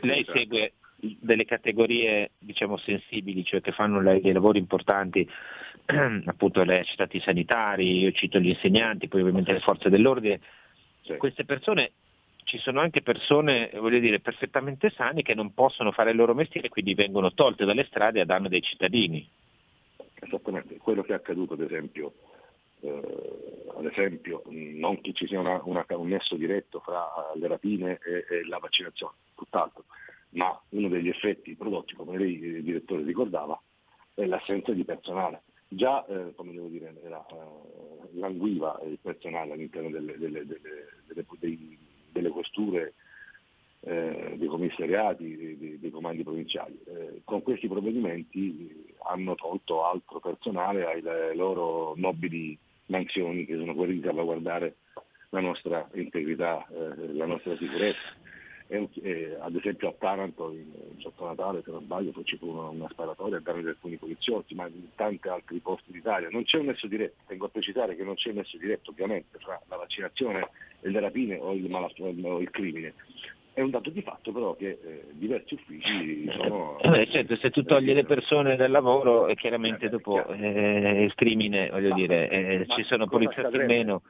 lei segue delle categorie diciamo, sensibili, cioè che fanno dei lavori importanti, appunto lei ha citato i sanitari, io cito gli insegnanti, poi ovviamente le forze dell'ordine, sì. queste persone ci sono anche persone, voglio dire, perfettamente sane che non possono fare il loro mestiere e quindi vengono tolte dalle strade a danno dei cittadini. Esattamente, quello che è accaduto ad esempio, eh, ad esempio non che ci sia una, una, un nesso diretto fra le rapine e, e la vaccinazione, tutt'altro, ma uno degli effetti prodotti, come lei il direttore ricordava, è l'assenza di personale. Già, eh, come devo dire, era, eh, languiva il personale all'interno delle, delle, delle, dei, delle questure, eh, dei commissariati, dei, dei comandi provinciali. Eh, con questi provvedimenti hanno tolto altro personale ai loro nobili mansioni che sono quelli di salvaguardare la nostra integrità, eh, la nostra sicurezza e, e, ad esempio a Taranto in, sotto Natale se non sbaglio poi ci fu una, una sparatoria a danno di alcuni poliziotti ma in tanti altri posti d'Italia. Non c'è un nesso diretto tengo a precisare che non c'è un nesso diretto ovviamente tra la vaccinazione e le rapine o il, o il crimine. È un dato di fatto però che eh, diversi uffici sono... Eh, certo, se tu togli le persone dal lavoro e chiaramente eh, dopo eh, il crimine, voglio ma, dire, eh, ci sono poliziotti in meno.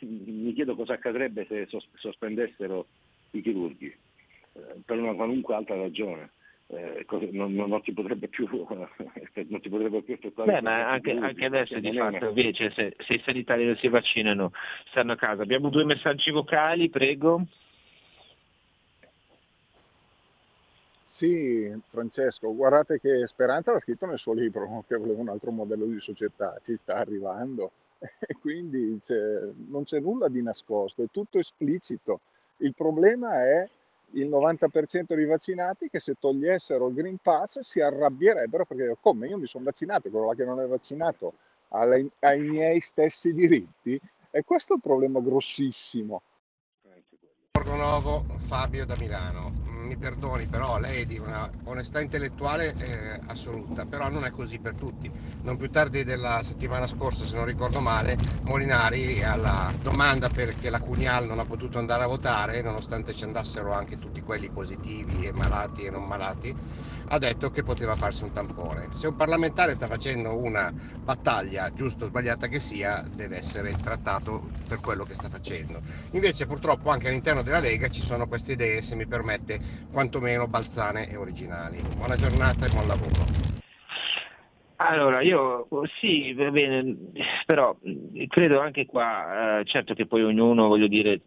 Mi chiedo cosa accadrebbe se sospendessero i chirurghi, eh, per una qualunque altra ragione. Eh, non, non, non, si potrebbe più non si potrebbe più effettuare Beh, ma anche, anche adesso di fatto invece se, se, i sanitari non si vaccinano stanno a casa abbiamo due messaggi vocali prego Sì, Francesco, guardate che Speranza l'ha scritto nel suo libro che voleva un altro modello di società, ci sta arrivando e quindi non c'è nulla di nascosto, è tutto esplicito. Il problema è il 90% dei vaccinati che se togliessero il Green Pass si arrabbierebbero perché come io mi sono vaccinato, quello là che non è vaccinato ha i miei stessi diritti e questo è il problema grossissimo. Borgonovo, Fabio da Milano. Mi perdoni però, lei è di una onestà intellettuale eh, assoluta, però non è così per tutti. Non più tardi della settimana scorsa, se non ricordo male, Molinari alla domanda perché la Cunial non ha potuto andare a votare, nonostante ci andassero anche tutti quelli positivi e malati e non malati, ha detto che poteva farsi un tampone. Se un parlamentare sta facendo una battaglia, giusto o sbagliata che sia, deve essere trattato per quello che sta facendo. Invece purtroppo anche all'interno della Lega ci sono queste idee, se mi permette, quantomeno balzane e originali. Buona giornata e buon lavoro. Allora, io sì, va bene, però credo anche qua, eh, certo che poi ognuno, voglio dire,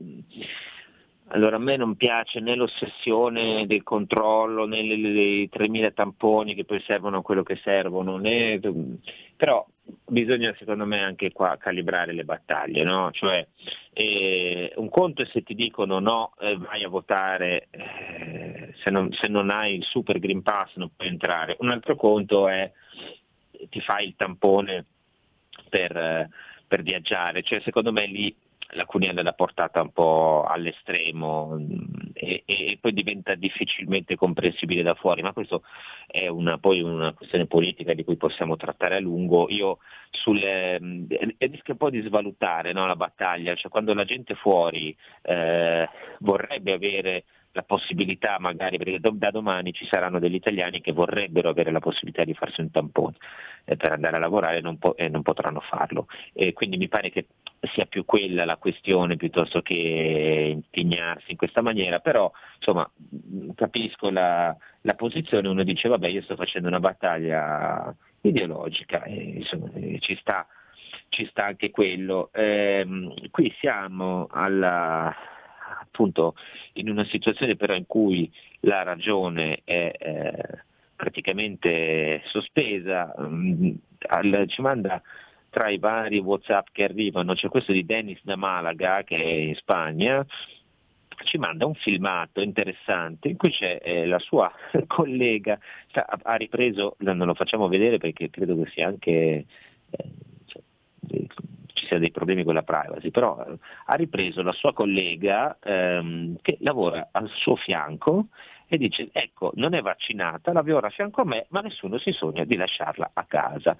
allora a me non piace né l'ossessione del controllo né le 3.000 tamponi che poi servono a quello che servono, né... però bisogna secondo me anche qua calibrare le battaglie, no? cioè, eh, un conto è se ti dicono no, eh, vai a votare, eh, se, non, se non hai il super Green Pass non puoi entrare, un altro conto è ti fai il tampone per, per viaggiare, cioè secondo me lì la Cuniale l'ha portata un po' all'estremo mm, e, e, poi diventa difficilmente comprensibile da fuori, ma questo è una, poi una questione politica di cui possiamo trattare a lungo. Io sulle, mm, rischio un po' di svalutare no, la battaglia, cioè quando la gente fuori eh, vorrebbe avere la possibilità magari, perché da domani ci saranno degli italiani che vorrebbero avere la possibilità di farsi un tampone eh, per andare a lavorare e non, po- e non potranno farlo. E quindi mi pare che sia più quella la questione piuttosto che impegnarsi in questa maniera, però insomma capisco la, la posizione, uno dice vabbè io sto facendo una battaglia ideologica e insomma ci sta, ci sta anche quello. Eh, qui siamo alla, appunto in una situazione però in cui la ragione è eh, praticamente sospesa, um, al, ci manda tra i vari Whatsapp che arrivano, c'è questo di Dennis da Malaga che è in Spagna, ci manda un filmato interessante in cui c'è eh, la sua collega, sta, ha ripreso, non lo facciamo vedere perché credo che sia anche eh, cioè, ci siano dei problemi con la privacy, però eh, ha ripreso la sua collega ehm, che lavora al suo fianco e dice ecco non è vaccinata, l'avevo a fianco a me ma nessuno si sogna di lasciarla a casa.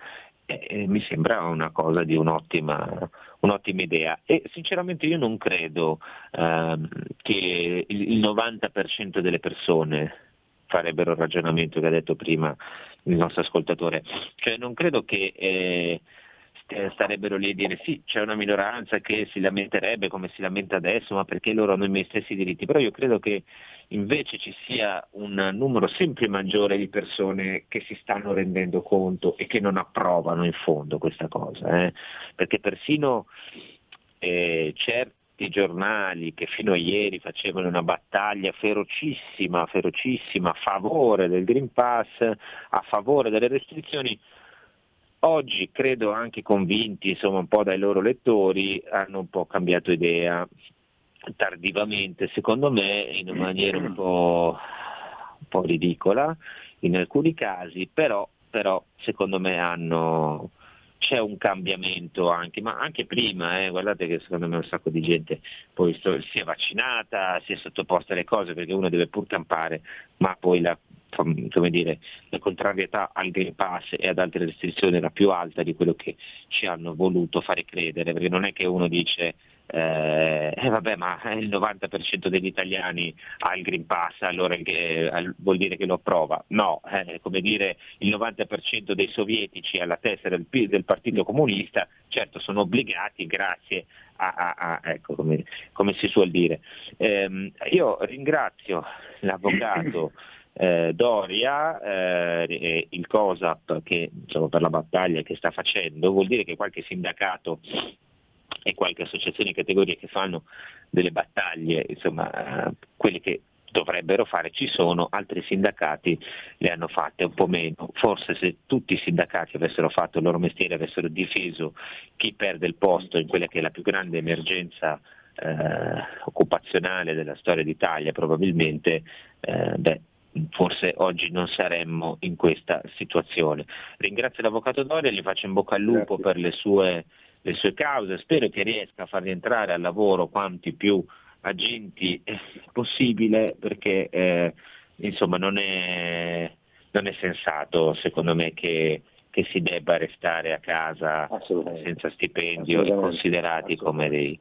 E, mi sembra una cosa di un'ottima, un'ottima, idea e sinceramente io non credo ehm, che il, il 90% delle persone farebbero il ragionamento che ha detto prima il nostro ascoltatore, cioè non credo che eh, starebbero lì a dire sì, c'è una minoranza che si lamenterebbe come si lamenta adesso, ma perché loro hanno i miei stessi diritti, però io credo che invece ci sia un numero sempre maggiore di persone che si stanno rendendo conto e che non approvano in fondo questa cosa, eh? perché persino eh, certi giornali che fino a ieri facevano una battaglia ferocissima, ferocissima a favore del Green Pass, a favore delle restrizioni, Oggi credo anche convinti insomma, un po' dai loro lettori hanno un po' cambiato idea tardivamente, secondo me in maniera un po', un po ridicola in alcuni casi, però, però secondo me hanno, c'è un cambiamento anche, ma anche prima, eh, guardate che secondo me un sacco di gente poi si è vaccinata, si è sottoposta alle cose perché uno deve pur campare, ma poi la come dire, la contrarietà al Green Pass e ad altre restrizioni era più alta di quello che ci hanno voluto fare credere, perché non è che uno dice eh, eh vabbè ma il 90% degli italiani ha il Green Pass, allora che, vuol dire che lo approva. No, eh, come dire il 90% dei sovietici alla testa del, del Partito Comunista, certo sono obbligati grazie a, a, a ecco come, come, si suol dire. Eh, io ringrazio l'avvocato eh, Doria, eh, il COSAP che insomma, per la battaglia che sta facendo, vuol dire che qualche sindacato e qualche associazione di categorie che fanno delle battaglie, insomma, eh, quelle che dovrebbero fare ci sono, altri sindacati le hanno fatte un po' meno. Forse se tutti i sindacati avessero fatto il loro mestiere, avessero difeso chi perde il posto in quella che è la più grande emergenza eh, occupazionale della storia d'Italia, probabilmente eh, beh, forse oggi non saremmo in questa situazione. Ringrazio l'Avvocato Doria, gli faccio in bocca al lupo Grazie. per le sue, le sue, cause, spero che riesca a far rientrare al lavoro quanti più agenti possibile perché eh, insomma non è, non è, sensato secondo me che, che, si debba restare a casa senza stipendio e considerati come dei,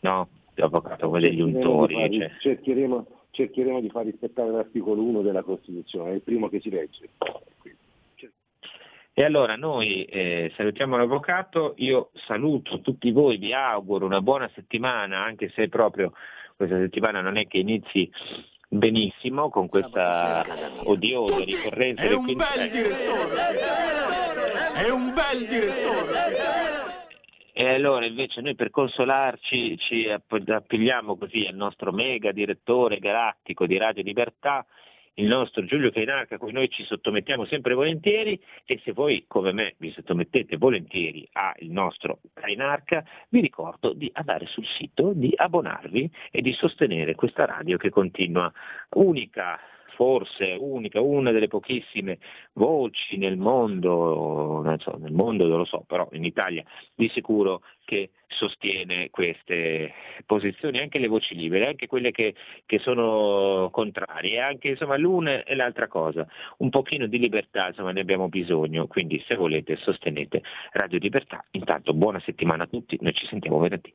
no? avvocato, come degli untori. Cioè. Cercheremo, cercheremo di far rispettare l'articolo 1 della Costituzione, è il primo che si legge. E allora noi eh, salutiamo l'avvocato, io saluto tutti voi, vi auguro una buona settimana, anche se proprio questa settimana non è che inizi benissimo con questa odiosa ricorrenza. È un bel direttore! È un bel direttore! E allora invece noi per consolarci ci appigliamo così al nostro mega direttore galattico di Radio Libertà, il nostro Giulio Cainarca, a cui noi ci sottomettiamo sempre volentieri e se voi come me vi sottomettete volentieri al nostro Cainarca, vi ricordo di andare sul sito, di abbonarvi e di sostenere questa radio che continua unica forse unica, una delle pochissime voci nel mondo, non so, nel mondo non lo so, però in Italia di sicuro che sostiene queste posizioni, anche le voci libere, anche quelle che, che sono contrarie, anche insomma l'una e l'altra cosa. Un pochino di libertà insomma ne abbiamo bisogno, quindi se volete sostenete Radio Libertà. Intanto buona settimana a tutti, noi ci sentiamo venerdì.